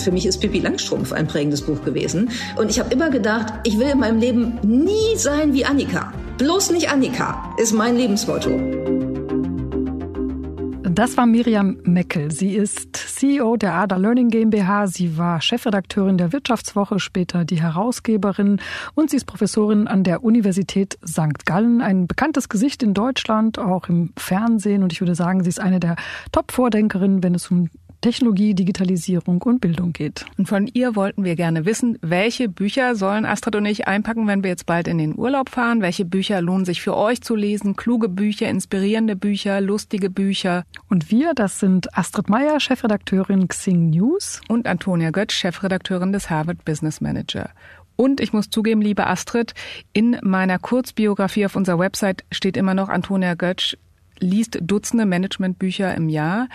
Für mich ist Pippi Langstrumpf ein prägendes Buch gewesen. Und ich habe immer gedacht, ich will in meinem Leben nie sein wie Annika. Bloß nicht Annika ist mein Lebensmotto. Das war Miriam Meckel. Sie ist CEO der ADA Learning GmbH. Sie war Chefredakteurin der Wirtschaftswoche, später die Herausgeberin und sie ist Professorin an der Universität St. Gallen. Ein bekanntes Gesicht in Deutschland, auch im Fernsehen. Und ich würde sagen, sie ist eine der Top-Vordenkerinnen, wenn es um Technologie, Digitalisierung und Bildung geht. Und von ihr wollten wir gerne wissen, welche Bücher sollen Astrid und ich einpacken, wenn wir jetzt bald in den Urlaub fahren? Welche Bücher lohnen sich für euch zu lesen? Kluge Bücher, inspirierende Bücher, lustige Bücher. Und wir, das sind Astrid Meyer, Chefredakteurin Xing News. Und Antonia Götz, Chefredakteurin des Harvard Business Manager. Und ich muss zugeben, liebe Astrid, in meiner Kurzbiografie auf unserer Website steht immer noch Antonia Götz liest Dutzende Managementbücher im Jahr.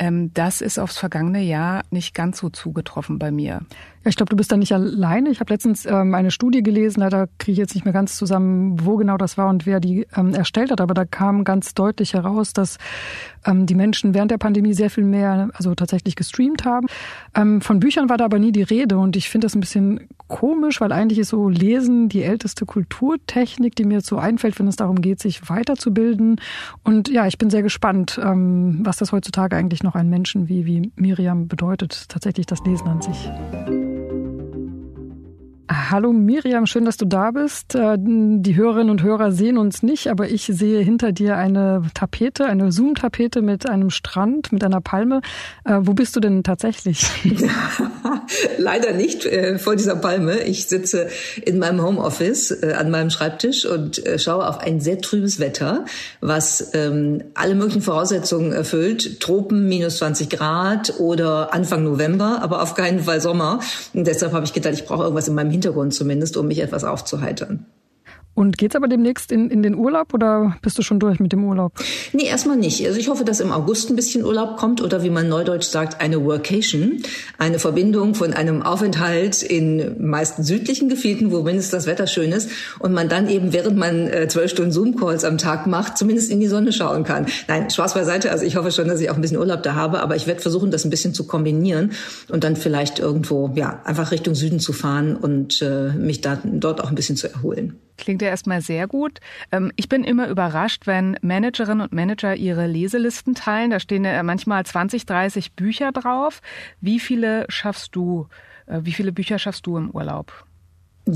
Ähm, das ist aufs vergangene Jahr nicht ganz so zugetroffen bei mir. Ja, ich glaube, du bist da nicht alleine. Ich habe letztens ähm, eine Studie gelesen, leider kriege ich jetzt nicht mehr ganz zusammen, wo genau das war und wer die ähm, erstellt hat, aber da kam ganz deutlich heraus, dass ähm, die Menschen während der Pandemie sehr viel mehr, also tatsächlich gestreamt haben. Ähm, von Büchern war da aber nie die Rede und ich finde das ein bisschen komisch, weil eigentlich ist so Lesen die älteste Kulturtechnik, die mir so einfällt, wenn es darum geht, sich weiterzubilden. Und ja, ich bin sehr gespannt, ähm, was das heutzutage eigentlich noch einen Menschen wie, wie Miriam bedeutet, tatsächlich das Lesen an sich. Hallo Miriam, schön, dass du da bist. Äh, die Hörerinnen und Hörer sehen uns nicht, aber ich sehe hinter dir eine Tapete, eine Zoom-Tapete mit einem Strand, mit einer Palme. Äh, wo bist du denn tatsächlich? Leider nicht äh, vor dieser Palme. Ich sitze in meinem Homeoffice an meinem Schreibtisch und schaue auf ein sehr trübes Wetter, was ähm, alle möglichen Voraussetzungen erfüllt. Tropen minus 20 Grad oder Anfang November, aber auf keinen Fall Sommer. Und deshalb habe ich gedacht, ich brauche irgendwas in meinem Hintergrund zumindest, um mich etwas aufzuheitern. Und geht's aber demnächst in, in den Urlaub oder bist du schon durch mit dem Urlaub? Nee, erstmal nicht. Also ich hoffe, dass im August ein bisschen Urlaub kommt oder wie man neudeutsch sagt, eine Workation. Eine Verbindung von einem Aufenthalt in meisten südlichen Gebieten, wo mindestens das Wetter schön ist und man dann eben, während man äh, zwölf Stunden Zoom-Calls am Tag macht, zumindest in die Sonne schauen kann. Nein, Spaß beiseite. Also ich hoffe schon, dass ich auch ein bisschen Urlaub da habe, aber ich werde versuchen, das ein bisschen zu kombinieren und dann vielleicht irgendwo, ja, einfach Richtung Süden zu fahren und äh, mich da, dort auch ein bisschen zu erholen. Klingt ja erstmal sehr gut. Ähm, ich bin immer überrascht, wenn Managerinnen und Manager ihre Leselisten teilen. Da stehen ja manchmal 20, 30 Bücher drauf. Wie viele schaffst du? Äh, wie viele Bücher schaffst du im Urlaub?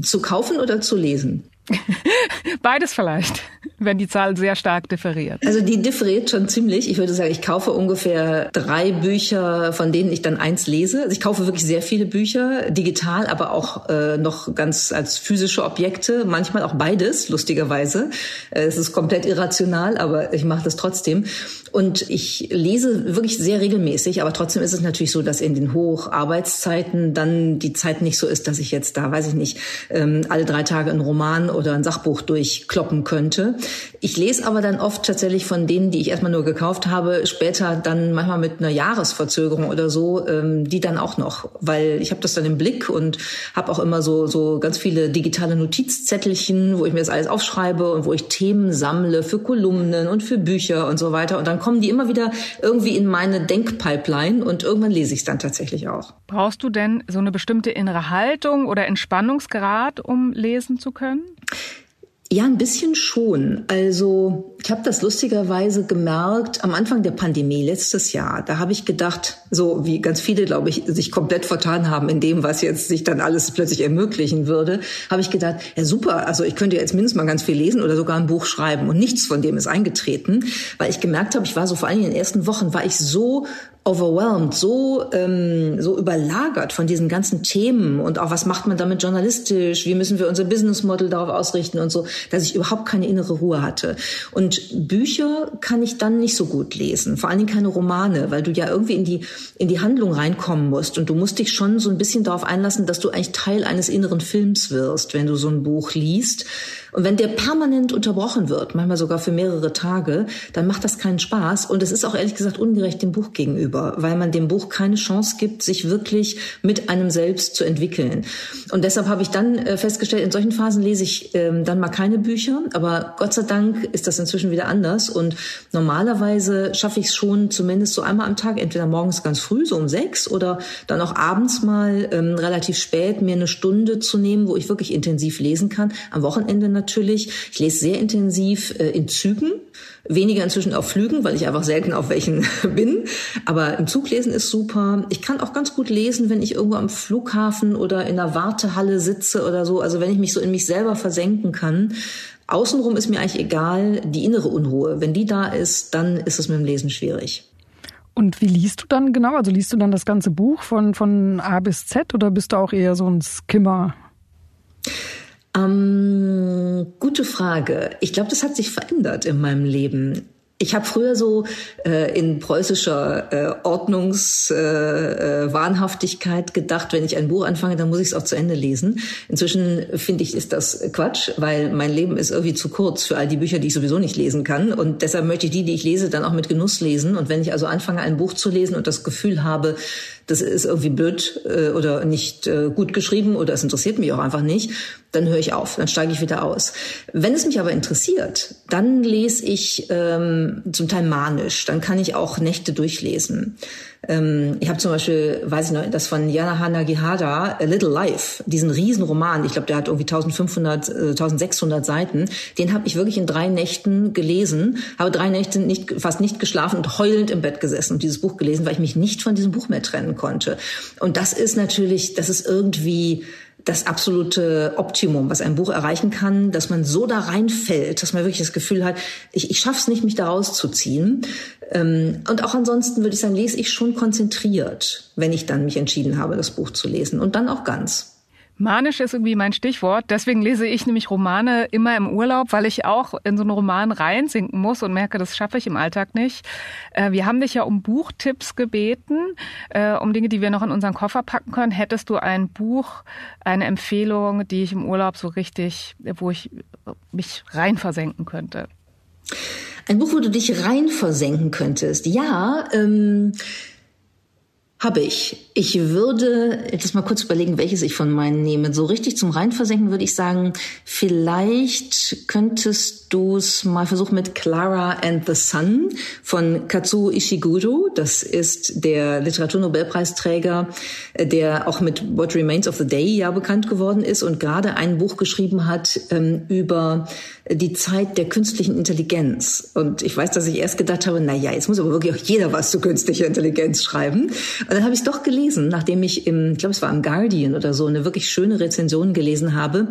Zu kaufen oder zu lesen? Beides vielleicht, wenn die Zahl sehr stark differiert. Also die differiert schon ziemlich. Ich würde sagen, ich kaufe ungefähr drei Bücher, von denen ich dann eins lese. Also ich kaufe wirklich sehr viele Bücher, digital, aber auch äh, noch ganz als physische Objekte. Manchmal auch beides, lustigerweise. Äh, es ist komplett irrational, aber ich mache das trotzdem. Und ich lese wirklich sehr regelmäßig, aber trotzdem ist es natürlich so, dass in den Hocharbeitszeiten dann die Zeit nicht so ist, dass ich jetzt da, weiß ich nicht, ähm, alle drei Tage einen Roman oder ein Sachbuch durchkloppen könnte. Ich lese aber dann oft tatsächlich von denen, die ich erstmal nur gekauft habe, später dann manchmal mit einer Jahresverzögerung oder so, ähm, die dann auch noch, weil ich habe das dann im Blick und habe auch immer so so ganz viele digitale Notizzettelchen, wo ich mir das alles aufschreibe und wo ich Themen sammle für Kolumnen und für Bücher und so weiter und dann kommen die immer wieder irgendwie in meine Denkpipeline und irgendwann lese ich es dann tatsächlich auch. Brauchst du denn so eine bestimmte innere Haltung oder Entspannungsgrad, um lesen zu können? Ja, ein bisschen schon. Also ich habe das lustigerweise gemerkt am Anfang der Pandemie letztes Jahr. Da habe ich gedacht, so wie ganz viele, glaube ich, sich komplett vertan haben in dem, was jetzt sich dann alles plötzlich ermöglichen würde, habe ich gedacht, ja super, also ich könnte jetzt mindestens mal ganz viel lesen oder sogar ein Buch schreiben und nichts von dem ist eingetreten, weil ich gemerkt habe, ich war so vor allem in den ersten Wochen, war ich so overwhelmed, so ähm, so überlagert von diesen ganzen Themen und auch was macht man damit journalistisch, wie müssen wir unser Business Model darauf ausrichten und so, dass ich überhaupt keine innere Ruhe hatte. Und Bücher kann ich dann nicht so gut lesen, vor allen Dingen keine Romane, weil du ja irgendwie in die in die Handlung reinkommen musst und du musst dich schon so ein bisschen darauf einlassen, dass du eigentlich Teil eines inneren Films wirst, wenn du so ein Buch liest. Und wenn der permanent unterbrochen wird, manchmal sogar für mehrere Tage, dann macht das keinen Spaß. Und es ist auch ehrlich gesagt ungerecht dem Buch gegenüber, weil man dem Buch keine Chance gibt, sich wirklich mit einem selbst zu entwickeln. Und deshalb habe ich dann äh, festgestellt, in solchen Phasen lese ich ähm, dann mal keine Bücher. Aber Gott sei Dank ist das inzwischen wieder anders. Und normalerweise schaffe ich es schon zumindest so einmal am Tag, entweder morgens ganz früh, so um sechs, oder dann auch abends mal ähm, relativ spät mir eine Stunde zu nehmen, wo ich wirklich intensiv lesen kann. Am Wochenende natürlich. Ich lese sehr intensiv äh, in Zügen. Weniger inzwischen auf Flügen, weil ich einfach selten auf welchen bin. Aber im Zug lesen ist super. Ich kann auch ganz gut lesen, wenn ich irgendwo am Flughafen oder in einer Wartehalle sitze oder so. Also wenn ich mich so in mich selber versenken kann. Außenrum ist mir eigentlich egal. Die innere Unruhe, wenn die da ist, dann ist es mit dem Lesen schwierig. Und wie liest du dann genau? Also liest du dann das ganze Buch von, von A bis Z oder bist du auch eher so ein Skimmer? Ähm, gute Frage. Ich glaube, das hat sich verändert in meinem Leben. Ich habe früher so äh, in preußischer äh, Ordnungswahnhaftigkeit äh, äh, gedacht, wenn ich ein Buch anfange, dann muss ich es auch zu Ende lesen. Inzwischen finde ich, ist das Quatsch, weil mein Leben ist irgendwie zu kurz für all die Bücher, die ich sowieso nicht lesen kann. Und deshalb möchte ich die, die ich lese, dann auch mit Genuss lesen. Und wenn ich also anfange, ein Buch zu lesen und das Gefühl habe, das ist irgendwie blöd äh, oder nicht äh, gut geschrieben oder es interessiert mich auch einfach nicht, dann höre ich auf, dann steige ich wieder aus. Wenn es mich aber interessiert, dann lese ich ähm, zum Teil manisch, dann kann ich auch Nächte durchlesen. Ähm, ich habe zum Beispiel, weiß ich noch, das von Yanaha Nagihara, A Little Life, diesen Riesenroman, ich glaube, der hat irgendwie 1500, äh, 1600 Seiten, den habe ich wirklich in drei Nächten gelesen, habe drei Nächte nicht, fast nicht geschlafen und heulend im Bett gesessen und dieses Buch gelesen, weil ich mich nicht von diesem Buch mehr trennen konnte. Und das ist natürlich, das ist irgendwie das absolute Optimum, was ein Buch erreichen kann, dass man so da reinfällt, dass man wirklich das Gefühl hat, ich, ich schaffe es nicht, mich da rauszuziehen. Ähm, und auch ansonsten würde ich sagen, lese ich schon konzentriert, wenn ich dann mich entschieden habe, das Buch zu lesen. Und dann auch ganz. Manisch ist irgendwie mein Stichwort. Deswegen lese ich nämlich Romane immer im Urlaub, weil ich auch in so einen Roman reinsinken muss und merke, das schaffe ich im Alltag nicht. Äh, wir haben dich ja um Buchtipps gebeten, äh, um Dinge, die wir noch in unseren Koffer packen können. Hättest du ein Buch, eine Empfehlung, die ich im Urlaub so richtig, wo ich mich rein versenken könnte? Ein Buch, wo du dich rein versenken könntest. Ja, ähm, habe ich. Ich würde jetzt mal kurz überlegen, welches ich von meinen nehme. So richtig zum Reinversenken würde ich sagen, vielleicht könntest du es mal versuchen mit Clara and the Sun von Katsuo Ishiguro. Das ist der Literaturnobelpreisträger, der auch mit What Remains of the Day ja bekannt geworden ist und gerade ein Buch geschrieben hat ähm, über die Zeit der künstlichen Intelligenz. Und ich weiß, dass ich erst gedacht habe, na ja, jetzt muss aber wirklich auch jeder was zu künstlicher Intelligenz schreiben. Und dann habe ich es doch gelesen, nachdem ich im, ich glaube, es war im Guardian oder so, eine wirklich schöne Rezension gelesen habe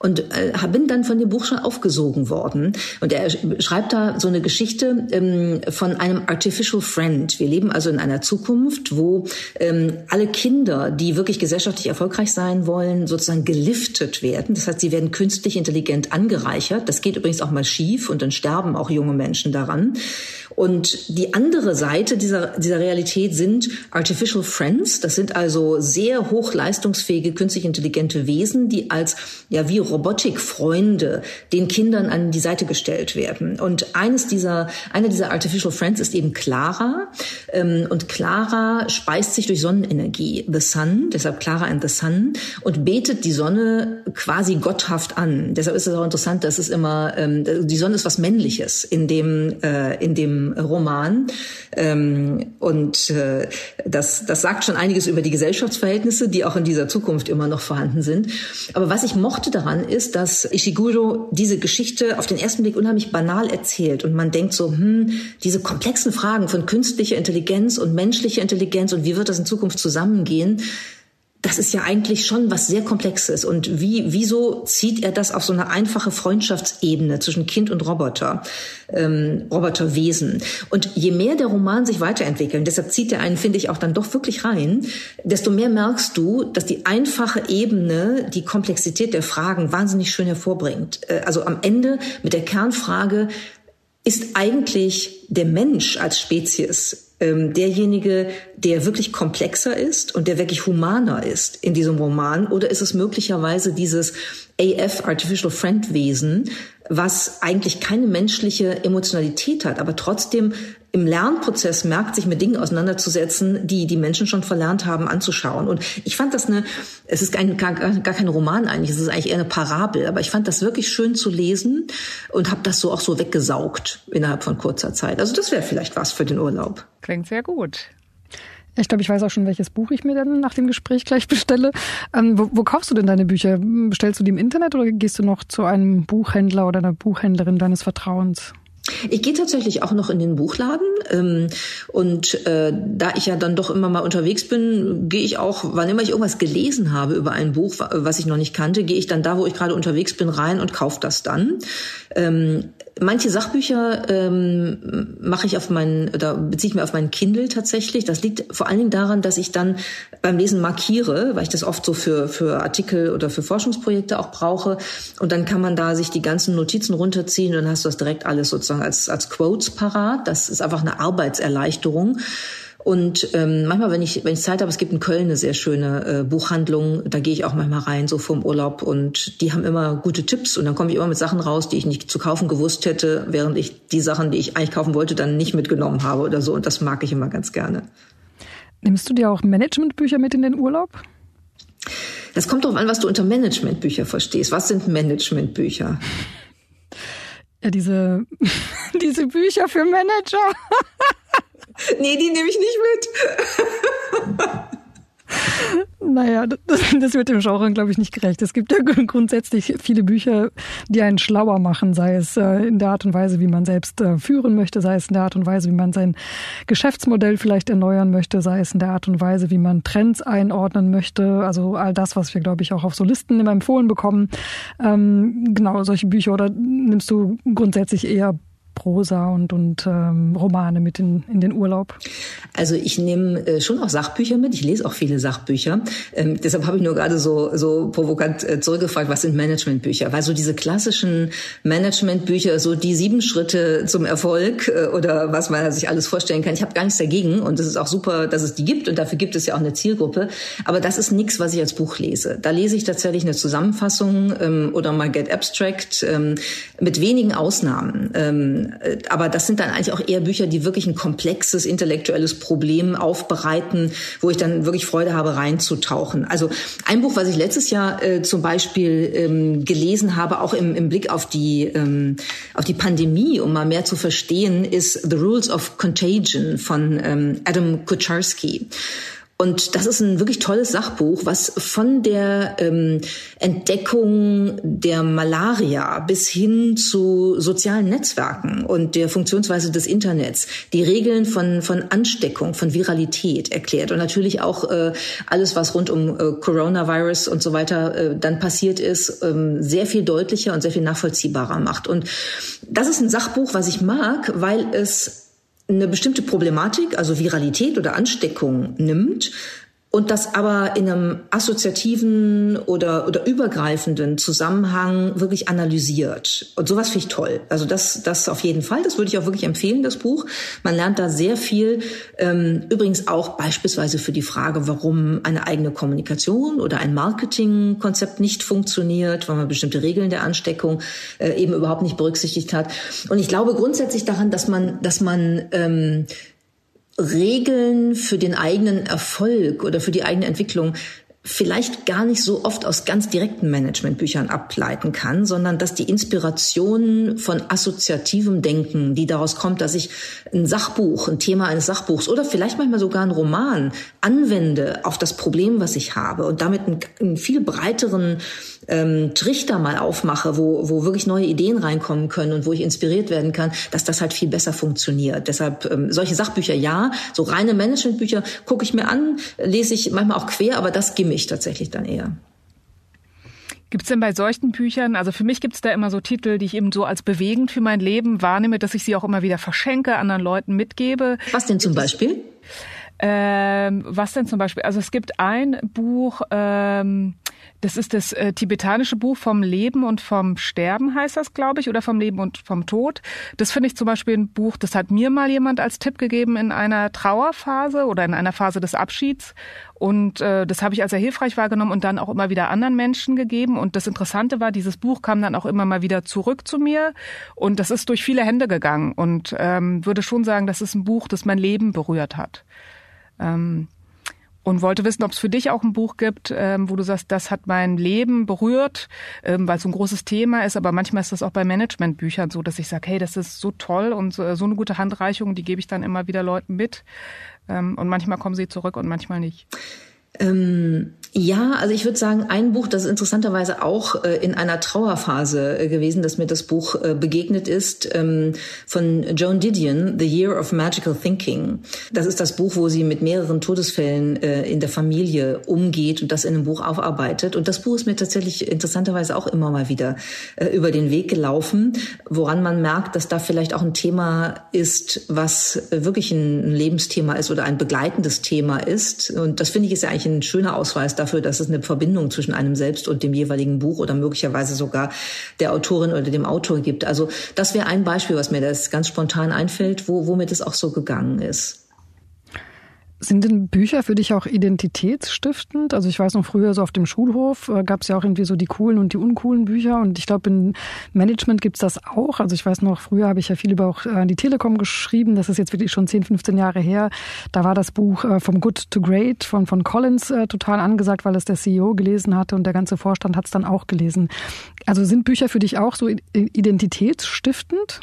und äh, bin dann von dem Buch schon aufgesogen worden. Und er schreibt da so eine Geschichte ähm, von einem Artificial Friend. Wir leben also in einer Zukunft, wo ähm, alle Kinder, die wirklich gesellschaftlich erfolgreich sein wollen, sozusagen geliftet werden. Das heißt, sie werden künstlich intelligent angereichert. Das das geht übrigens auch mal schief und dann sterben auch junge Menschen daran. Und die andere Seite dieser, dieser Realität sind Artificial Friends. Das sind also sehr hochleistungsfähige, künstlich intelligente Wesen, die als, ja, wie Robotikfreunde den Kindern an die Seite gestellt werden. Und eines dieser, einer dieser Artificial Friends ist eben Clara. Ähm, und Clara speist sich durch Sonnenenergie, the Sun, deshalb Clara and the Sun, und betet die Sonne quasi gotthaft an. Deshalb ist es auch interessant, dass es immer, ähm, die Sonne ist was Männliches in dem, äh, in dem Roman. Ähm, und äh, das, das sagt schon einiges über die Gesellschaftsverhältnisse, die auch in dieser Zukunft immer noch vorhanden sind. Aber was ich mochte daran ist, dass Ishiguro diese Geschichte auf den ersten Blick unheimlich banal erzählt. Und man denkt so, hm, diese komplexen Fragen von künstlicher Intelligenz und menschlicher Intelligenz und wie wird das in Zukunft zusammengehen, das ist ja eigentlich schon was sehr Komplexes. Und wie, wieso zieht er das auf so eine einfache Freundschaftsebene zwischen Kind und Roboter, ähm, Roboterwesen? Und je mehr der Roman sich weiterentwickelt, deshalb zieht er einen, finde ich, auch dann doch wirklich rein, desto mehr merkst du, dass die einfache Ebene die Komplexität der Fragen wahnsinnig schön hervorbringt. Äh, also am Ende mit der Kernfrage, ist eigentlich der Mensch als Spezies ähm, derjenige, der wirklich komplexer ist und der wirklich humaner ist in diesem Roman? Oder ist es möglicherweise dieses AF, Artificial Friend Wesen, was eigentlich keine menschliche Emotionalität hat, aber trotzdem im Lernprozess merkt, sich mit Dingen auseinanderzusetzen, die die Menschen schon verlernt haben anzuschauen. Und ich fand das eine, es ist ein, gar, gar kein Roman eigentlich, es ist eigentlich eher eine Parabel, aber ich fand das wirklich schön zu lesen und habe das so auch so weggesaugt innerhalb von kurzer Zeit. Also das wäre vielleicht was für den Urlaub. Klingt sehr gut. Ich glaube, ich weiß auch schon, welches Buch ich mir dann nach dem Gespräch gleich bestelle. Ähm, wo, wo, kaufst du denn deine Bücher? Bestellst du die im Internet oder gehst du noch zu einem Buchhändler oder einer Buchhändlerin deines Vertrauens? Ich gehe tatsächlich auch noch in den Buchladen ähm, und äh, da ich ja dann doch immer mal unterwegs bin, gehe ich auch, wann immer ich irgendwas gelesen habe über ein Buch, was ich noch nicht kannte, gehe ich dann da, wo ich gerade unterwegs bin, rein und kaufe das dann. Ähm, Manche Sachbücher ähm, mache ich auf meinen oder beziehe ich mir auf meinen Kindle tatsächlich. Das liegt vor allen Dingen daran, dass ich dann beim Lesen markiere, weil ich das oft so für für Artikel oder für Forschungsprojekte auch brauche. Und dann kann man da sich die ganzen Notizen runterziehen und dann hast du das direkt alles sozusagen als als Quotes parat. Das ist einfach eine Arbeitserleichterung. Und ähm, manchmal, wenn ich, wenn ich Zeit habe, es gibt in Köln eine sehr schöne äh, Buchhandlung, da gehe ich auch manchmal rein, so vorm Urlaub. Und die haben immer gute Tipps und dann komme ich immer mit Sachen raus, die ich nicht zu kaufen gewusst hätte, während ich die Sachen, die ich eigentlich kaufen wollte, dann nicht mitgenommen habe oder so. Und das mag ich immer ganz gerne. Nimmst du dir auch Managementbücher mit in den Urlaub? Das kommt darauf an, was du unter Managementbücher verstehst. Was sind Managementbücher? Ja, diese, diese Bücher für Manager. nee, die nehme ich nicht mit. Naja, das, das wird dem Genre, glaube ich, nicht gerecht. Es gibt ja grundsätzlich viele Bücher, die einen schlauer machen, sei es äh, in der Art und Weise, wie man selbst äh, führen möchte, sei es in der Art und Weise, wie man sein Geschäftsmodell vielleicht erneuern möchte, sei es in der Art und Weise, wie man Trends einordnen möchte. Also all das, was wir, glaube ich, auch auf so Listen immer empfohlen bekommen. Ähm, genau, solche Bücher. Oder nimmst du grundsätzlich eher Prosa und, und ähm, Romane mit in, in den Urlaub? Also ich nehme äh, schon auch Sachbücher mit. Ich lese auch viele Sachbücher. Ähm, deshalb habe ich nur gerade so, so provokant äh, zurückgefragt, was sind Managementbücher? Weil so diese klassischen Managementbücher, so die sieben Schritte zum Erfolg äh, oder was man sich alles vorstellen kann, ich habe gar nichts dagegen und es ist auch super, dass es die gibt und dafür gibt es ja auch eine Zielgruppe. Aber das ist nichts, was ich als Buch lese. Da lese ich tatsächlich eine Zusammenfassung ähm, oder mal Get Abstract ähm, mit wenigen Ausnahmen. Ähm, äh, aber das sind dann eigentlich auch eher Bücher, die wirklich ein komplexes intellektuelles Problem aufbereiten, wo ich dann wirklich Freude habe, reinzutauchen. Also ein Buch, was ich letztes Jahr äh, zum Beispiel ähm, gelesen habe, auch im, im Blick auf die, ähm, auf die Pandemie, um mal mehr zu verstehen, ist The Rules of Contagion von ähm, Adam Kucharski. Und das ist ein wirklich tolles Sachbuch, was von der ähm, Entdeckung der Malaria bis hin zu sozialen Netzwerken und der Funktionsweise des Internets, die Regeln von, von Ansteckung, von Viralität erklärt und natürlich auch äh, alles, was rund um äh, Coronavirus und so weiter äh, dann passiert ist, ähm, sehr viel deutlicher und sehr viel nachvollziehbarer macht. Und das ist ein Sachbuch, was ich mag, weil es eine bestimmte Problematik, also Viralität oder Ansteckung nimmt und das aber in einem assoziativen oder, oder übergreifenden Zusammenhang wirklich analysiert. Und sowas finde ich toll. Also das, das auf jeden Fall. Das würde ich auch wirklich empfehlen, das Buch. Man lernt da sehr viel. Ähm, übrigens auch beispielsweise für die Frage, warum eine eigene Kommunikation oder ein Marketingkonzept nicht funktioniert, weil man bestimmte Regeln der Ansteckung äh, eben überhaupt nicht berücksichtigt hat. Und ich glaube grundsätzlich daran, dass man, dass man ähm, Regeln für den eigenen Erfolg oder für die eigene Entwicklung vielleicht gar nicht so oft aus ganz direkten Managementbüchern ableiten kann, sondern dass die Inspiration von assoziativem Denken, die daraus kommt, dass ich ein Sachbuch, ein Thema eines Sachbuchs oder vielleicht manchmal sogar einen Roman anwende auf das Problem, was ich habe und damit einen, einen viel breiteren ähm, Trichter mal aufmache, wo, wo wirklich neue Ideen reinkommen können und wo ich inspiriert werden kann, dass das halt viel besser funktioniert. Deshalb ähm, solche Sachbücher ja, so reine Managementbücher gucke ich mir an, lese ich manchmal auch quer, aber das gimme ich tatsächlich dann eher. Gibt es denn bei solchen Büchern, also für mich gibt es da immer so Titel, die ich eben so als bewegend für mein Leben wahrnehme, dass ich sie auch immer wieder verschenke, anderen Leuten mitgebe. Was denn zum Beispiel? Ähm, was denn zum Beispiel? Also es gibt ein Buch, ähm, Das ist das äh, tibetanische Buch vom Leben und vom Sterben, heißt das, glaube ich, oder vom Leben und vom Tod. Das finde ich zum Beispiel ein Buch, das hat mir mal jemand als Tipp gegeben in einer Trauerphase oder in einer Phase des Abschieds. Und äh, das habe ich als sehr hilfreich wahrgenommen und dann auch immer wieder anderen Menschen gegeben. Und das Interessante war, dieses Buch kam dann auch immer mal wieder zurück zu mir. Und das ist durch viele Hände gegangen. Und ähm, würde schon sagen, das ist ein Buch, das mein Leben berührt hat. Ähm, und wollte wissen, ob es für dich auch ein Buch gibt, ähm, wo du sagst, das hat mein Leben berührt, ähm, weil es so ein großes Thema ist. Aber manchmal ist das auch bei Managementbüchern so, dass ich sage, hey, das ist so toll und so, so eine gute Handreichung, die gebe ich dann immer wieder Leuten mit. Ähm, und manchmal kommen sie zurück und manchmal nicht. Ähm, ja, also ich würde sagen, ein Buch, das ist interessanterweise auch äh, in einer Trauerphase äh, gewesen, dass mir das Buch äh, begegnet ist, ähm, von Joan Didion, The Year of Magical Thinking. Das ist das Buch, wo sie mit mehreren Todesfällen äh, in der Familie umgeht und das in einem Buch aufarbeitet. Und das Buch ist mir tatsächlich interessanterweise auch immer mal wieder äh, über den Weg gelaufen, woran man merkt, dass da vielleicht auch ein Thema ist, was wirklich ein Lebensthema ist oder ein begleitendes Thema ist. Und das finde ich ist ja eigentlich ein schöner Ausweis dafür, dass es eine Verbindung zwischen einem selbst und dem jeweiligen Buch oder möglicherweise sogar der Autorin oder dem Autor gibt. Also das wäre ein Beispiel, was mir das ganz spontan einfällt, wo, womit es auch so gegangen ist. Sind denn Bücher für dich auch identitätsstiftend? Also ich weiß noch früher so auf dem Schulhof äh, gab es ja auch irgendwie so die coolen und die uncoolen Bücher und ich glaube im Management gibt's das auch. Also ich weiß noch, früher habe ich ja viel über auch äh, die Telekom geschrieben, das ist jetzt wirklich schon 10, 15 Jahre her. Da war das Buch äh, vom Good to Great von, von Collins äh, total angesagt, weil es der CEO gelesen hatte und der ganze Vorstand hat's dann auch gelesen. Also sind Bücher für dich auch so identitätsstiftend?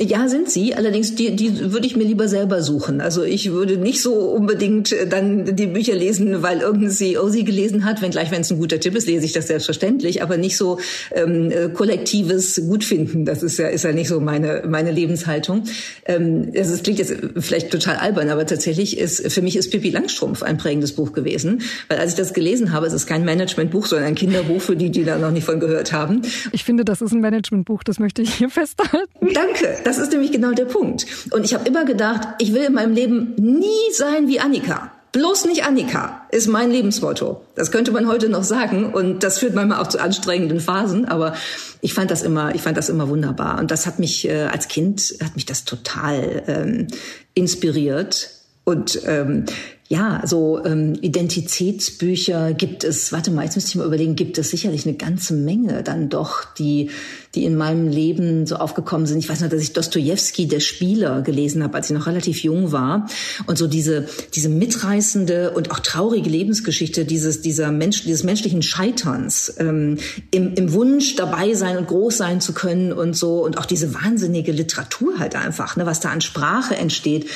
Ja, sind sie. Allerdings, die, die würde ich mir lieber selber suchen. Also ich würde nicht so unbedingt äh, dann die Bücher lesen, weil irgendein CEO sie gelesen hat. Wenngleich, wenn es ein guter Tipp ist, lese ich das selbstverständlich. Aber nicht so ähm, äh, kollektives Gutfinden. Das ist ja, ist ja nicht so meine, meine Lebenshaltung. Ähm, das klingt jetzt vielleicht total albern, aber tatsächlich ist, für mich ist Pippi Langstrumpf ein prägendes Buch gewesen. Weil als ich das gelesen habe, es ist kein Managementbuch, sondern ein Kinderbuch für die, die da noch nicht von gehört haben. Ich finde, das ist ein Managementbuch. Das möchte ich hier festhalten. Danke. Das ist nämlich genau der Punkt. Und ich habe immer gedacht, ich will in meinem Leben nie sein wie Annika. Bloß nicht Annika ist mein Lebensmotto. Das könnte man heute noch sagen und das führt manchmal auch zu anstrengenden Phasen, aber ich fand das immer, ich fand das immer wunderbar und das hat mich äh, als Kind hat mich das total ähm, inspiriert und ähm, ja, so ähm, Identitätsbücher gibt es, warte mal, jetzt müsste ich mal überlegen, gibt es sicherlich eine ganze Menge dann doch, die die in meinem Leben so aufgekommen sind. Ich weiß noch, dass ich Dostoevsky, der Spieler, gelesen habe, als ich noch relativ jung war. Und so diese, diese mitreißende und auch traurige Lebensgeschichte dieses, dieser Mensch, dieses menschlichen Scheiterns, ähm, im, im Wunsch dabei sein und groß sein zu können und so. Und auch diese wahnsinnige Literatur halt einfach, ne, was da an Sprache entsteht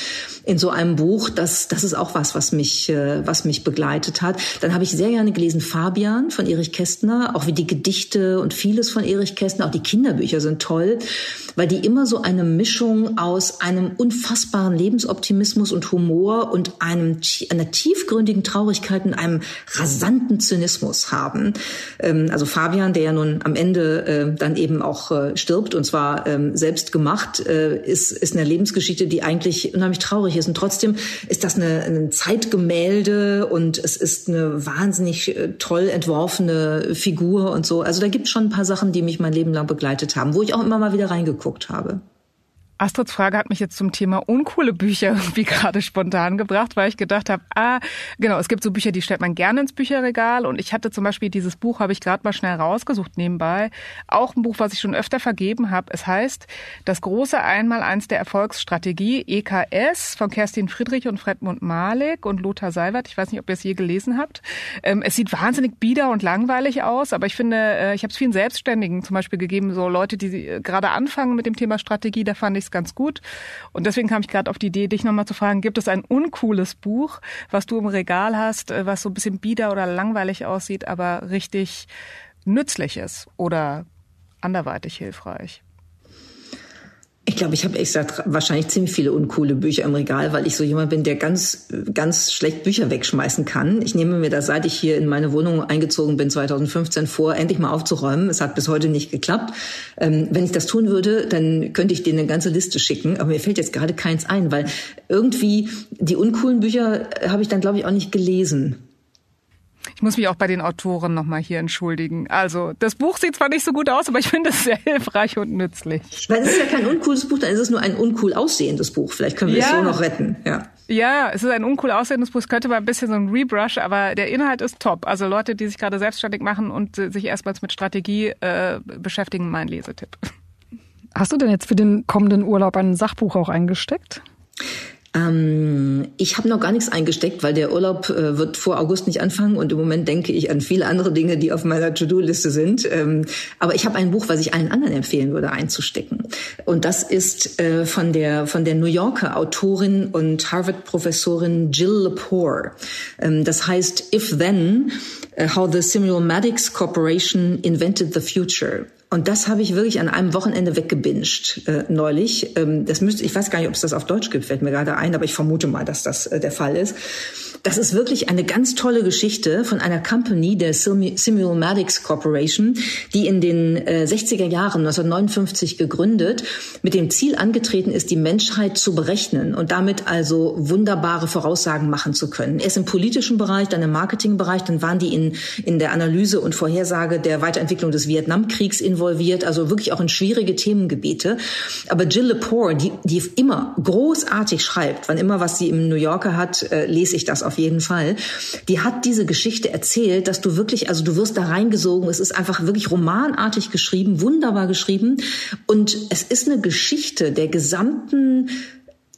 in so einem Buch, das, das ist auch was, was mich, äh, was mich begleitet hat. Dann habe ich sehr gerne gelesen Fabian von Erich Kästner, auch wie die Gedichte und vieles von Erich Kästner, auch die Kinderbücher sind toll, weil die immer so eine Mischung aus einem unfassbaren Lebensoptimismus und Humor und einem, einer tiefgründigen Traurigkeit und einem rasanten Zynismus haben. Ähm, also Fabian, der ja nun am Ende äh, dann eben auch äh, stirbt und zwar ähm, selbst gemacht, äh, ist, ist eine Lebensgeschichte, die eigentlich unheimlich traurig ist. Und trotzdem ist das eine, ein Zeitgemälde und es ist eine wahnsinnig toll entworfene Figur und so. Also da gibt es schon ein paar Sachen, die mich mein Leben lang begleitet haben, wo ich auch immer mal wieder reingeguckt habe. Astrids Frage hat mich jetzt zum Thema uncoole Bücher irgendwie gerade spontan gebracht, weil ich gedacht habe, ah, genau, es gibt so Bücher, die stellt man gerne ins Bücherregal und ich hatte zum Beispiel dieses Buch, habe ich gerade mal schnell rausgesucht nebenbei, auch ein Buch, was ich schon öfter vergeben habe. Es heißt Das große Einmaleins der Erfolgsstrategie, EKS, von Kerstin Friedrich und Fredmund Malik und Lothar Seiwert. Ich weiß nicht, ob ihr es je gelesen habt. Ähm, es sieht wahnsinnig bieder und langweilig aus, aber ich finde, äh, ich habe es vielen Selbstständigen zum Beispiel gegeben, so Leute, die äh, gerade anfangen mit dem Thema Strategie, da fand ich ganz gut. Und deswegen kam ich gerade auf die Idee, dich nochmal zu fragen, gibt es ein uncooles Buch, was du im Regal hast, äh, was so ein bisschen bieder oder langweilig aussieht, aber richtig nützlich ist oder anderweitig hilfreich? Ich glaube, ich habe gesagt wahrscheinlich ziemlich viele uncoole Bücher im Regal, weil ich so jemand bin, der ganz, ganz schlecht Bücher wegschmeißen kann. Ich nehme mir das, seit ich hier in meine Wohnung eingezogen bin, 2015 vor, endlich mal aufzuräumen. Es hat bis heute nicht geklappt. Ähm, wenn ich das tun würde, dann könnte ich dir eine ganze Liste schicken. Aber mir fällt jetzt gerade keins ein, weil irgendwie die uncoolen Bücher habe ich dann, glaube ich, auch nicht gelesen muss mich auch bei den Autoren nochmal hier entschuldigen. Also, das Buch sieht zwar nicht so gut aus, aber ich finde es sehr hilfreich und nützlich. Weil es ist ja kein uncooles Buch, dann ist es nur ein uncool aussehendes Buch. Vielleicht können wir ja. es so noch retten, ja. Ja, es ist ein uncool aussehendes Buch. Es könnte mal ein bisschen so ein Rebrush, aber der Inhalt ist top. Also Leute, die sich gerade selbstständig machen und sich erstmals mit Strategie äh, beschäftigen, mein Lesetipp. Hast du denn jetzt für den kommenden Urlaub ein Sachbuch auch eingesteckt? Ähm, ich habe noch gar nichts eingesteckt, weil der Urlaub äh, wird vor August nicht anfangen und im Moment denke ich an viele andere Dinge, die auf meiner To-Do-Liste sind. Ähm, aber ich habe ein Buch, was ich allen anderen empfehlen würde, einzustecken. Und das ist äh, von der von der New Yorker Autorin und Harvard-Professorin Jill Lepore. Ähm, das heißt If Then: uh, How the Simulmatics Corporation Invented the Future. Und das habe ich wirklich an einem Wochenende weggebinged äh, neulich. Ähm, das müsste, ich weiß gar nicht, ob es das auf Deutsch gibt, fällt mir gerade ein, aber ich vermute mal, dass das äh, der Fall ist. Das ist wirklich eine ganz tolle Geschichte von einer Company, der Simulmatics Corporation, die in den äh, 60er Jahren 1959 gegründet, mit dem Ziel angetreten ist, die Menschheit zu berechnen und damit also wunderbare Voraussagen machen zu können. Erst im politischen Bereich, dann im Marketingbereich, dann waren die in, in der Analyse und Vorhersage der Weiterentwicklung des Vietnamkriegs involviert, also wirklich auch in schwierige Themengebiete. Aber Jill Lepore, die, die immer großartig schreibt, wann immer was sie im New Yorker hat, äh, lese ich das auf jeden Fall. Die hat diese Geschichte erzählt, dass du wirklich, also du wirst da reingesogen. Es ist einfach wirklich romanartig geschrieben, wunderbar geschrieben. Und es ist eine Geschichte der gesamten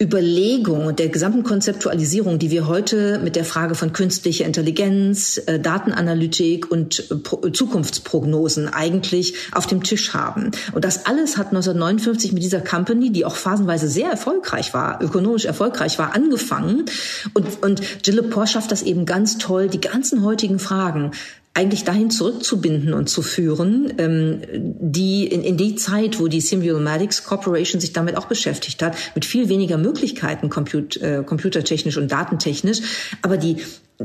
Überlegung und der gesamten Konzeptualisierung, die wir heute mit der Frage von künstlicher Intelligenz, äh, Datenanalytik und äh, Zukunftsprognosen eigentlich auf dem Tisch haben. Und das alles hat 1959 mit dieser Company, die auch phasenweise sehr erfolgreich war, ökonomisch erfolgreich war, angefangen. Und, und Jill Lepore schafft das eben ganz toll, die ganzen heutigen Fragen eigentlich dahin zurückzubinden und zu führen, ähm, die in, in die Zeit, wo die Simulmatics Corporation sich damit auch beschäftigt hat, mit viel weniger Möglichkeiten comput, äh, computertechnisch und datentechnisch, aber die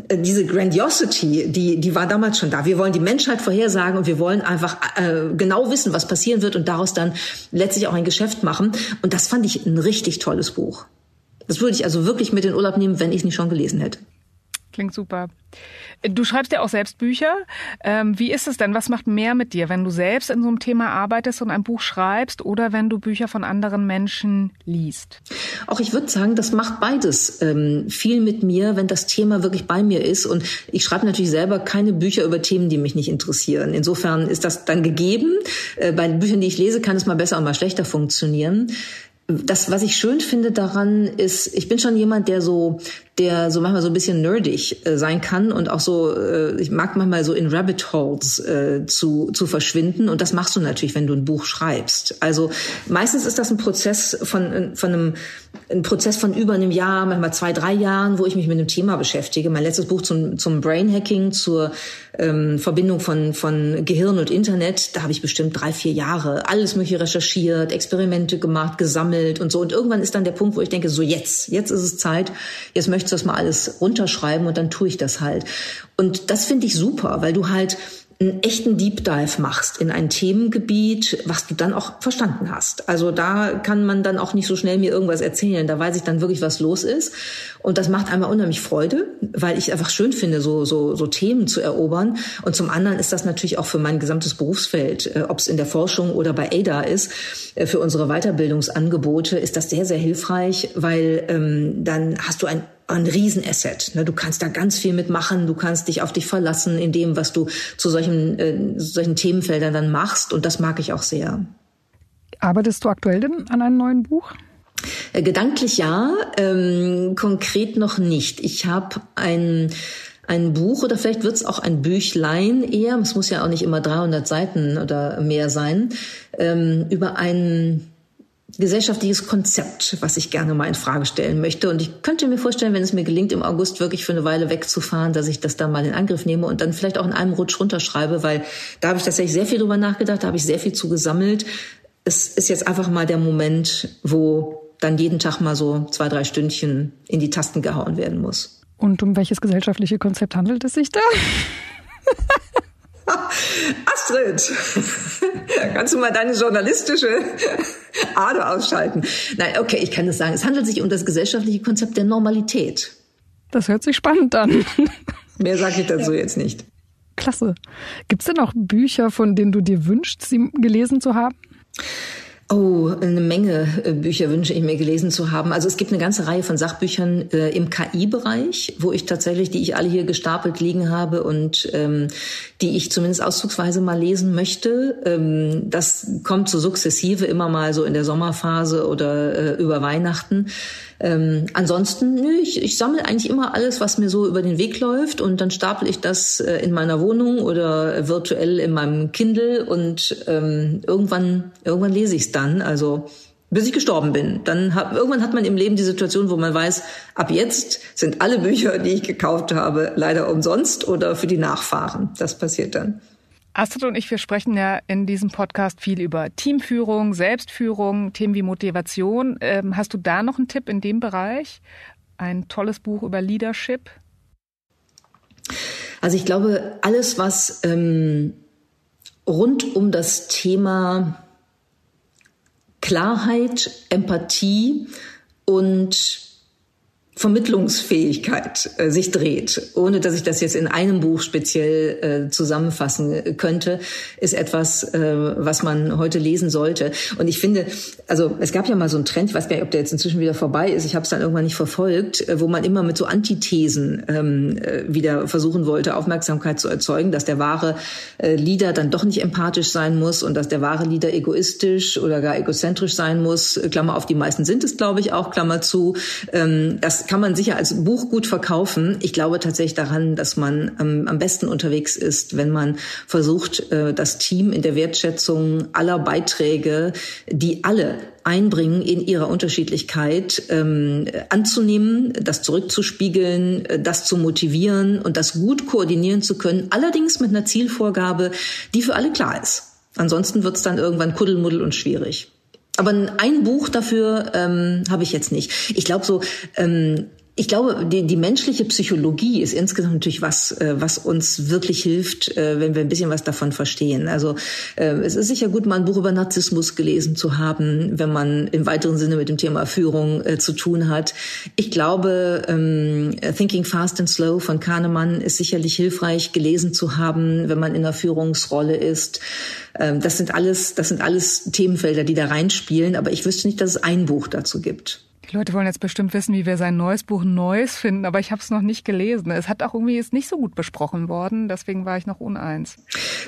äh, diese Grandiosity, die, die war damals schon da. Wir wollen die Menschheit vorhersagen und wir wollen einfach äh, genau wissen, was passieren wird und daraus dann letztlich auch ein Geschäft machen. Und das fand ich ein richtig tolles Buch. Das würde ich also wirklich mit in Urlaub nehmen, wenn ich es nicht schon gelesen hätte. Klingt super. Du schreibst ja auch selbst Bücher. Ähm, wie ist es denn? Was macht mehr mit dir, wenn du selbst in so einem Thema arbeitest und ein Buch schreibst oder wenn du Bücher von anderen Menschen liest? Auch ich würde sagen, das macht beides ähm, viel mit mir, wenn das Thema wirklich bei mir ist. Und ich schreibe natürlich selber keine Bücher über Themen, die mich nicht interessieren. Insofern ist das dann gegeben. Äh, bei den Büchern, die ich lese, kann es mal besser und mal schlechter funktionieren das, was ich schön finde daran, ist, ich bin schon jemand, der so der so manchmal so ein bisschen nerdig äh, sein kann und auch so, äh, ich mag manchmal so in Rabbit Holes äh, zu, zu verschwinden. Und das machst du natürlich, wenn du ein Buch schreibst. Also meistens ist das ein Prozess von, von einem, ein Prozess von über einem Jahr, manchmal zwei, drei Jahren, wo ich mich mit einem Thema beschäftige. Mein letztes Buch zum, zum Brain Hacking, zur ähm, Verbindung von, von Gehirn und Internet, da habe ich bestimmt drei, vier Jahre alles mögliche recherchiert, Experimente gemacht, gesammelt und so. Und irgendwann ist dann der Punkt, wo ich denke, so jetzt, jetzt ist es Zeit, jetzt möchte möchtest das mal alles runterschreiben und dann tue ich das halt. Und das finde ich super, weil du halt einen echten Deep Dive machst in ein Themengebiet, was du dann auch verstanden hast. Also da kann man dann auch nicht so schnell mir irgendwas erzählen. Da weiß ich dann wirklich, was los ist. Und das macht einmal unheimlich Freude, weil ich einfach schön finde, so, so, so Themen zu erobern. Und zum anderen ist das natürlich auch für mein gesamtes Berufsfeld, äh, ob es in der Forschung oder bei ADA ist, äh, für unsere Weiterbildungsangebote ist das sehr, sehr hilfreich, weil ähm, dann hast du ein ein Riesenasset. Ne? Du kannst da ganz viel mitmachen, du kannst dich auf dich verlassen in dem, was du zu solchen, äh, solchen Themenfeldern dann machst. Und das mag ich auch sehr. Arbeitest du aktuell denn an einem neuen Buch? Äh, gedanklich ja, ähm, konkret noch nicht. Ich habe ein ein Buch oder vielleicht wird es auch ein Büchlein eher, es muss ja auch nicht immer 300 Seiten oder mehr sein, ähm, über einen gesellschaftliches Konzept, was ich gerne mal in Frage stellen möchte. Und ich könnte mir vorstellen, wenn es mir gelingt, im August wirklich für eine Weile wegzufahren, dass ich das da mal in Angriff nehme und dann vielleicht auch in einem Rutsch runterschreibe, weil da habe ich tatsächlich sehr viel drüber nachgedacht, da habe ich sehr viel zu gesammelt. Es ist jetzt einfach mal der Moment, wo dann jeden Tag mal so zwei, drei Stündchen in die Tasten gehauen werden muss. Und um welches gesellschaftliche Konzept handelt es sich da? Astrid, kannst du mal deine journalistische Ader ausschalten? Nein, okay, ich kann das sagen. Es handelt sich um das gesellschaftliche Konzept der Normalität. Das hört sich spannend an. Mehr sage ich dazu jetzt nicht. Klasse. Gibt es denn auch Bücher, von denen du dir wünschst, sie gelesen zu haben? Oh, eine Menge äh, Bücher wünsche ich mir gelesen zu haben. Also es gibt eine ganze Reihe von Sachbüchern äh, im KI-Bereich, wo ich tatsächlich, die ich alle hier gestapelt liegen habe und ähm, die ich zumindest auszugsweise mal lesen möchte. Ähm, das kommt so sukzessive immer mal so in der Sommerphase oder äh, über Weihnachten. Ähm, ansonsten, nö, ich, ich sammle eigentlich immer alles, was mir so über den Weg läuft und dann stapel ich das äh, in meiner Wohnung oder virtuell in meinem Kindle und ähm, irgendwann, irgendwann lese ich es dann. Also bis ich gestorben bin. Dann hat, irgendwann hat man im Leben die Situation, wo man weiß, ab jetzt sind alle Bücher, die ich gekauft habe, leider umsonst oder für die Nachfahren. Das passiert dann. Astrid und ich, wir sprechen ja in diesem Podcast viel über Teamführung, Selbstführung, Themen wie Motivation. Ähm, hast du da noch einen Tipp in dem Bereich? Ein tolles Buch über Leadership? Also ich glaube, alles, was ähm, rund um das Thema Klarheit, Empathie und Vermittlungsfähigkeit äh, sich dreht, ohne dass ich das jetzt in einem Buch speziell äh, zusammenfassen könnte, ist etwas, äh, was man heute lesen sollte. Und ich finde, also es gab ja mal so einen Trend, ich weiß gar nicht, ob der jetzt inzwischen wieder vorbei ist, ich habe es dann irgendwann nicht verfolgt, äh, wo man immer mit so Antithesen ähm, äh, wieder versuchen wollte, Aufmerksamkeit zu erzeugen, dass der wahre äh, Leader dann doch nicht empathisch sein muss und dass der wahre Leader egoistisch oder gar egozentrisch sein muss. Klammer auf, die meisten sind es, glaube ich, auch, Klammer zu. Ähm, das kann man sicher als Buch gut verkaufen. Ich glaube tatsächlich daran, dass man ähm, am besten unterwegs ist, wenn man versucht, äh, das Team in der Wertschätzung aller Beiträge, die alle einbringen in ihrer Unterschiedlichkeit ähm, anzunehmen, das zurückzuspiegeln, äh, das zu motivieren und das gut koordinieren zu können, allerdings mit einer Zielvorgabe, die für alle klar ist. Ansonsten wird es dann irgendwann kuddelmuddel und schwierig. Aber ein Buch dafür ähm, habe ich jetzt nicht. Ich glaube so, ähm, ich glaube, die, die menschliche Psychologie ist insgesamt natürlich was, äh, was uns wirklich hilft, äh, wenn wir ein bisschen was davon verstehen. Also äh, es ist sicher gut, mal ein Buch über Narzissmus gelesen zu haben, wenn man im weiteren Sinne mit dem Thema Führung zu tun hat. Ich glaube, ähm, Thinking Fast and Slow von Kahnemann ist sicherlich hilfreich gelesen zu haben, wenn man in einer Führungsrolle ist. Ähm, das sind alles, das sind alles Themenfelder, die da reinspielen. Aber ich wüsste nicht, dass es ein Buch dazu gibt. Die Leute wollen jetzt bestimmt wissen, wie wir sein neues Buch Neues finden, aber ich habe es noch nicht gelesen. Es hat auch irgendwie ist nicht so gut besprochen worden, deswegen war ich noch uneins.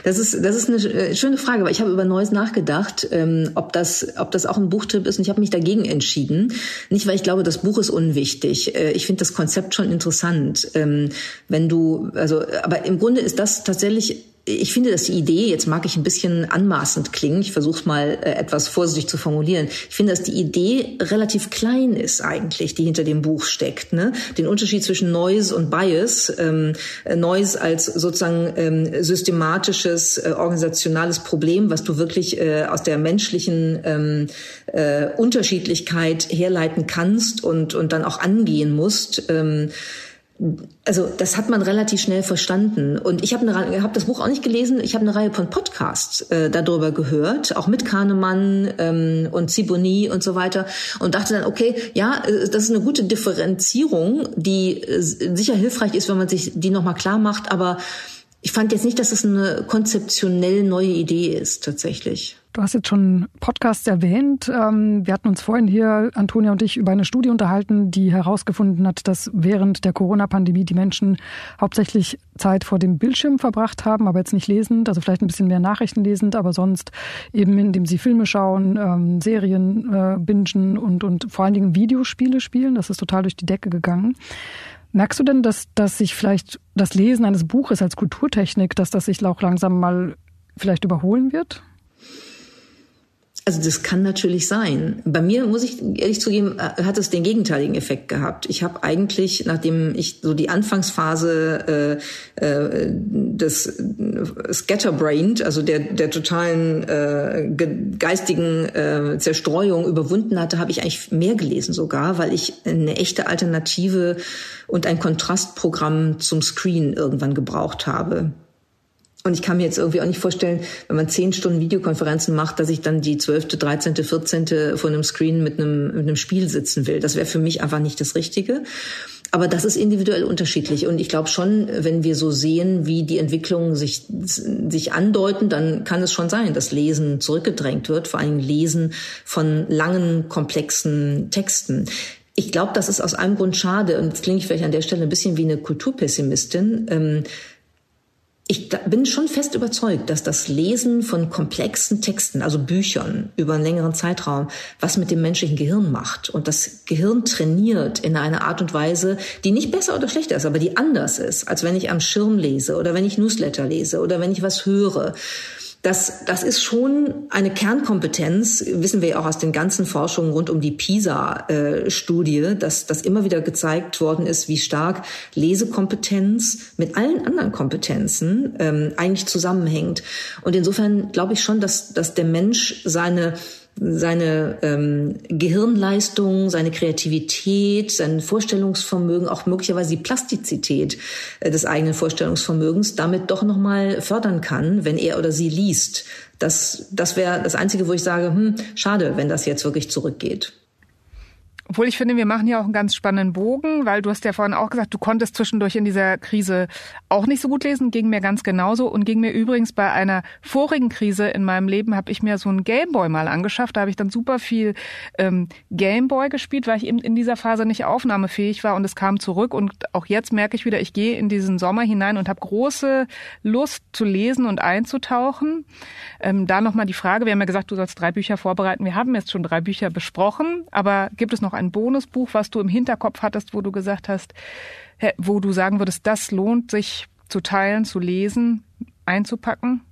Das ist das ist eine äh, schöne Frage, weil ich habe über Neues nachgedacht, ähm, ob das ob das auch ein Buchtipp ist und ich habe mich dagegen entschieden. Nicht, weil ich glaube, das Buch ist unwichtig. Äh, ich finde das Konzept schon interessant. Ähm, wenn du also, aber im Grunde ist das tatsächlich ich finde, dass die Idee, jetzt mag ich ein bisschen anmaßend klingen, ich versuche es mal äh, etwas vorsichtig zu formulieren, ich finde, dass die Idee relativ klein ist eigentlich, die hinter dem Buch steckt. Ne? Den Unterschied zwischen Noise und Bias, ähm, Noise als sozusagen ähm, systematisches, äh, organisationales Problem, was du wirklich äh, aus der menschlichen ähm, äh, Unterschiedlichkeit herleiten kannst und, und dann auch angehen musst. Ähm, also das hat man relativ schnell verstanden. Und ich habe hab das Buch auch nicht gelesen. Ich habe eine Reihe von Podcasts äh, darüber gehört, auch mit Kahnemann ähm, und Siboni und so weiter. Und dachte dann, okay, ja, äh, das ist eine gute Differenzierung, die äh, sicher hilfreich ist, wenn man sich die nochmal klar macht. Aber ich fand jetzt nicht, dass es eine konzeptionell neue Idee ist, tatsächlich. Du hast jetzt schon Podcasts erwähnt. Ähm, wir hatten uns vorhin hier, Antonia und ich, über eine Studie unterhalten, die herausgefunden hat, dass während der Corona-Pandemie die Menschen hauptsächlich Zeit vor dem Bildschirm verbracht haben, aber jetzt nicht lesend, also vielleicht ein bisschen mehr Nachrichten lesend, aber sonst eben indem sie Filme schauen, ähm, Serien äh, bingen und, und vor allen Dingen Videospiele spielen. Das ist total durch die Decke gegangen. Merkst du denn, dass, dass sich vielleicht das Lesen eines Buches als Kulturtechnik, dass das sich auch langsam mal vielleicht überholen wird? Also das kann natürlich sein. Bei mir muss ich ehrlich zugeben, äh, hat es den gegenteiligen Effekt gehabt. Ich habe eigentlich, nachdem ich so die Anfangsphase äh, äh, des Scatterbrained, also der der totalen äh, geistigen äh, Zerstreuung überwunden hatte, habe ich eigentlich mehr gelesen sogar, weil ich eine echte Alternative und ein Kontrastprogramm zum Screen irgendwann gebraucht habe. Und ich kann mir jetzt irgendwie auch nicht vorstellen, wenn man zehn Stunden Videokonferenzen macht, dass ich dann die zwölfte, dreizehnte, vierzehnte vor einem Screen mit einem, mit einem Spiel sitzen will. Das wäre für mich einfach nicht das Richtige. Aber das ist individuell unterschiedlich. Und ich glaube schon, wenn wir so sehen, wie die Entwicklungen sich, sich andeuten, dann kann es schon sein, dass Lesen zurückgedrängt wird, vor allem Lesen von langen, komplexen Texten. Ich glaube, das ist aus einem Grund schade, und jetzt klinge ich vielleicht an der Stelle ein bisschen wie eine Kulturpessimistin. Ähm, ich bin schon fest überzeugt, dass das Lesen von komplexen Texten, also Büchern über einen längeren Zeitraum, was mit dem menschlichen Gehirn macht. Und das Gehirn trainiert in einer Art und Weise, die nicht besser oder schlechter ist, aber die anders ist, als wenn ich am Schirm lese oder wenn ich Newsletter lese oder wenn ich was höre. Das, das ist schon eine Kernkompetenz, wissen wir ja auch aus den ganzen Forschungen rund um die PISA-Studie, dass das immer wieder gezeigt worden ist, wie stark Lesekompetenz mit allen anderen Kompetenzen ähm, eigentlich zusammenhängt. Und insofern glaube ich schon, dass, dass der Mensch seine seine ähm, Gehirnleistung, seine Kreativität, sein Vorstellungsvermögen, auch möglicherweise die Plastizität äh, des eigenen Vorstellungsvermögens damit doch nochmal fördern kann, wenn er oder sie liest. Das, das wäre das Einzige, wo ich sage, hm, schade, wenn das jetzt wirklich zurückgeht. Obwohl ich finde, wir machen hier auch einen ganz spannenden Bogen, weil du hast ja vorhin auch gesagt, du konntest zwischendurch in dieser Krise auch nicht so gut lesen, ging mir ganz genauso und ging mir übrigens bei einer vorigen Krise in meinem Leben, habe ich mir so einen Gameboy mal angeschafft, da habe ich dann super viel ähm, Gameboy gespielt, weil ich eben in dieser Phase nicht aufnahmefähig war und es kam zurück und auch jetzt merke ich wieder, ich gehe in diesen Sommer hinein und habe große Lust zu lesen und einzutauchen. Ähm, da nochmal die Frage, wir haben ja gesagt, du sollst drei Bücher vorbereiten, wir haben jetzt schon drei Bücher besprochen, aber gibt es noch ein Bonusbuch, was du im Hinterkopf hattest, wo du gesagt hast, wo du sagen würdest, das lohnt sich zu teilen, zu lesen, einzupacken?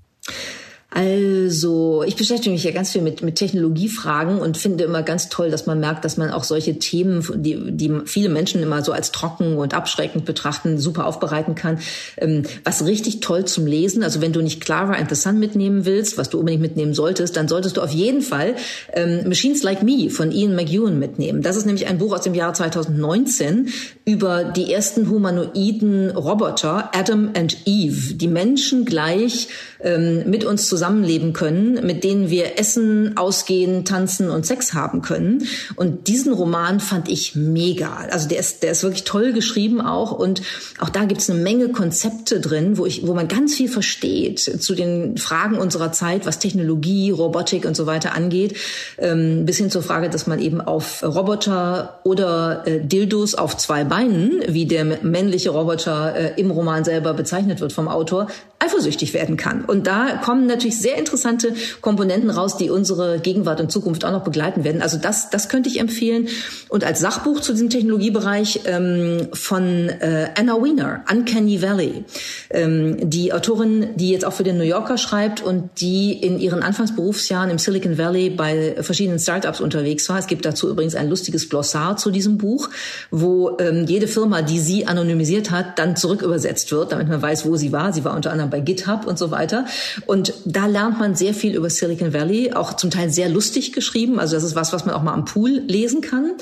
Also, ich beschäftige mich ja ganz viel mit, mit Technologiefragen und finde immer ganz toll, dass man merkt, dass man auch solche Themen, die, die viele Menschen immer so als trocken und abschreckend betrachten, super aufbereiten kann. Ähm, was richtig toll zum Lesen, also wenn du nicht Clara and the Sun mitnehmen willst, was du unbedingt mitnehmen solltest, dann solltest du auf jeden Fall ähm, Machines Like Me von Ian McEwan mitnehmen. Das ist nämlich ein Buch aus dem Jahr 2019 über die ersten humanoiden Roboter, Adam and Eve, die Menschen gleich ähm, mit uns zusammenleben können, mit denen wir essen, ausgehen, tanzen und Sex haben können. Und diesen Roman fand ich mega. Also der ist, der ist wirklich toll geschrieben auch. Und auch da gibt es eine Menge Konzepte drin, wo ich, wo man ganz viel versteht zu den Fragen unserer Zeit, was Technologie, Robotik und so weiter angeht, ähm, bis hin zur Frage, dass man eben auf Roboter oder äh, Dildos auf zwei Beinen, wie der männliche Roboter äh, im Roman selber bezeichnet wird vom Autor, eifersüchtig werden kann. Und da kommen natürlich sehr interessante Komponenten raus, die unsere Gegenwart und Zukunft auch noch begleiten werden. Also das, das könnte ich empfehlen. Und als Sachbuch zu diesem Technologiebereich ähm, von äh, Anna Wiener, Uncanny Valley, ähm, die Autorin, die jetzt auch für den New Yorker schreibt und die in ihren Anfangsberufsjahren im Silicon Valley bei verschiedenen Startups unterwegs war. Es gibt dazu übrigens ein lustiges Glossar zu diesem Buch, wo ähm, jede Firma, die sie anonymisiert hat, dann zurückübersetzt wird, damit man weiß, wo sie war. Sie war unter anderem bei GitHub und so weiter. Und da lernt man sehr viel über Silicon Valley, auch zum Teil sehr lustig geschrieben. Also das ist was, was man auch mal am Pool lesen kann,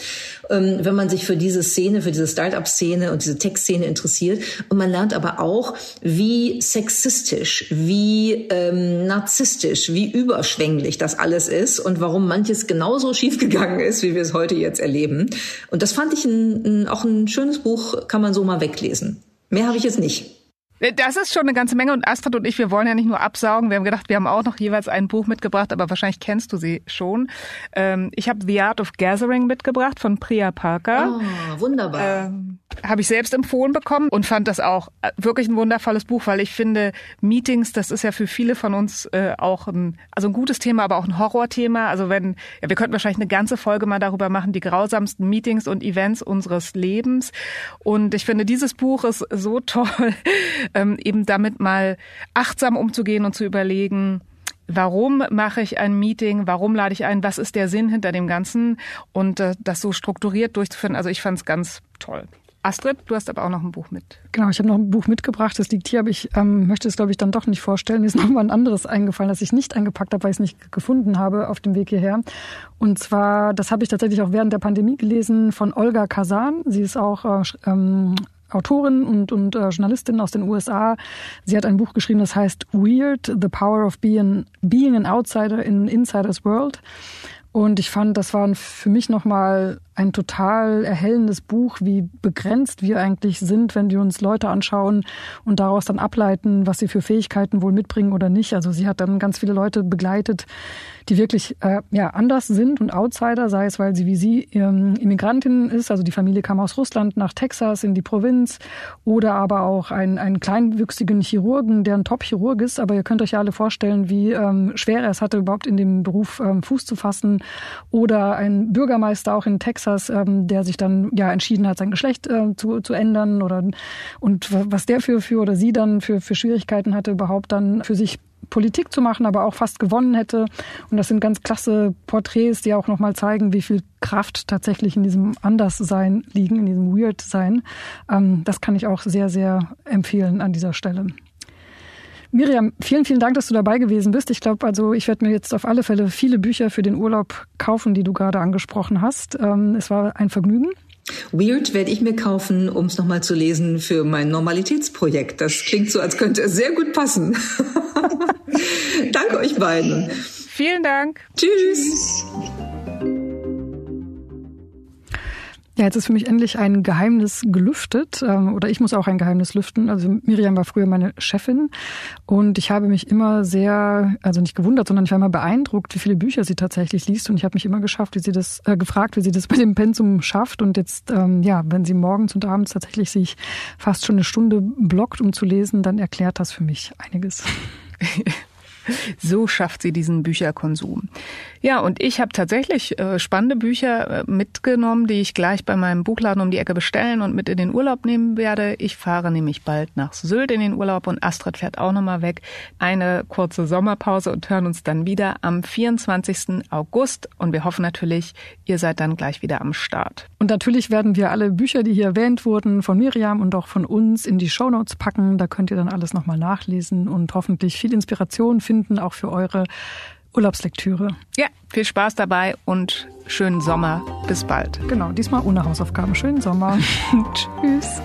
ähm, wenn man sich für diese Szene, für diese Startup-Szene und diese Tech-Szene interessiert. Und man lernt aber auch, wie sexistisch, wie ähm, narzisstisch, wie überschwänglich das alles ist und warum manches genauso schiefgegangen ist, wie wir es heute jetzt erleben. Und das fand ich ein, ein, auch ein schönes Buch, kann man so mal weglesen. Mehr habe ich jetzt nicht. Äh, das ist schon eine ganze Menge und Astrid und ich, wir wollen ja nicht nur absaugen. Wir haben gedacht, wir haben auch noch jeweils ein Buch mitgebracht, aber wahrscheinlich kennst du sie schon. Ähm, ich habe The Art of Gathering mitgebracht von Priya Parker. Oh, wunderbar. Ähm, habe ich selbst empfohlen bekommen und fand das auch äh, wirklich ein wundervolles Buch, weil ich finde, Meetings, das ist ja für viele von uns äh, auch ein, also ein gutes Thema, aber auch ein Horrorthema. Also wenn, ja, wir könnten wahrscheinlich eine ganze Folge mal darüber machen, die grausamsten Meetings und Events unseres Lebens. Und ich finde, dieses Buch ist so toll, ähm, eben damit mal achtsam umzugehen und zu überlegen, warum mache ich ein Meeting, warum lade ich ein, was ist der Sinn hinter dem Ganzen und äh, das so strukturiert durchzuführen. Also ich fand es ganz toll. Astrid, du hast aber auch noch ein Buch mit. Genau, ich habe noch ein Buch mitgebracht. Das liegt hier, aber ich ähm, möchte es, glaube ich, dann doch nicht vorstellen. Mir ist noch mal ein anderes eingefallen, das ich nicht eingepackt habe, weil ich es nicht gefunden habe auf dem Weg hierher. Und zwar, das habe ich tatsächlich auch während der Pandemie gelesen von Olga Kazan. Sie ist auch äh, ähm, Autorin und, und äh, Journalistin aus den USA. Sie hat ein Buch geschrieben, das heißt Weird, The Power of Being, Being an Outsider in Insider's World. Und ich fand, das war für mich nochmal ein total erhellendes Buch, wie begrenzt wir eigentlich sind, wenn wir uns Leute anschauen und daraus dann ableiten, was sie für Fähigkeiten wohl mitbringen oder nicht. Also sie hat dann ganz viele Leute begleitet, die wirklich äh, ja anders sind und Outsider, sei es weil sie wie sie ähm, Immigrantin ist, also die Familie kam aus Russland nach Texas in die Provinz, oder aber auch einen, einen kleinwüchsigen Chirurgen, der ein Top-Chirurg ist. Aber ihr könnt euch ja alle vorstellen, wie ähm, schwer er es hatte, überhaupt in dem Beruf ähm, Fuß zu fassen. Oder ein Bürgermeister auch in Texas, ähm, der sich dann ja entschieden hat, sein Geschlecht äh, zu, zu ändern oder und was der für für oder sie dann für für Schwierigkeiten hatte, überhaupt dann für sich Politik zu machen, aber auch fast gewonnen hätte. Und das sind ganz klasse Porträts, die auch nochmal zeigen, wie viel Kraft tatsächlich in diesem Anderssein liegen, in diesem Weird-Sein. Ähm, das kann ich auch sehr, sehr empfehlen an dieser Stelle. Miriam, vielen, vielen Dank, dass du dabei gewesen bist. Ich glaube, also ich werde mir jetzt auf alle Fälle viele Bücher für den Urlaub kaufen, die du gerade angesprochen hast. Ähm, es war ein Vergnügen. Weird werde ich mir kaufen, um es nochmal zu lesen für mein Normalitätsprojekt. Das klingt so, als könnte es sehr gut passen. Danke euch beiden. Vielen Dank. Tschüss. Ja, jetzt ist für mich endlich ein Geheimnis gelüftet ähm, oder ich muss auch ein Geheimnis lüften. Also Miriam war früher meine Chefin und ich habe mich immer sehr, also nicht gewundert, sondern ich war immer beeindruckt, wie viele Bücher sie tatsächlich liest und ich habe mich immer geschafft, wie sie das äh, gefragt, wie sie das bei dem Pensum schafft und jetzt ähm, ja, wenn sie morgens und abends tatsächlich sich fast schon eine Stunde blockt, um zu lesen, dann erklärt das für mich einiges. So schafft sie diesen Bücherkonsum. Ja, und ich habe tatsächlich äh, spannende Bücher äh, mitgenommen, die ich gleich bei meinem Buchladen um die Ecke bestellen und mit in den Urlaub nehmen werde. Ich fahre nämlich bald nach Sylt in den Urlaub und Astrid fährt auch nochmal weg. Eine kurze Sommerpause und hören uns dann wieder am 24. August. Und wir hoffen natürlich, ihr seid dann gleich wieder am Start. Und natürlich werden wir alle Bücher, die hier erwähnt wurden, von Miriam und auch von uns in die Shownotes packen. Da könnt ihr dann alles nochmal nachlesen und hoffentlich viel Inspiration finden, auch für eure Urlaubslektüre. Ja, viel Spaß dabei und schönen Sommer. Bis bald. Genau, diesmal ohne Hausaufgaben. Schönen Sommer. Tschüss.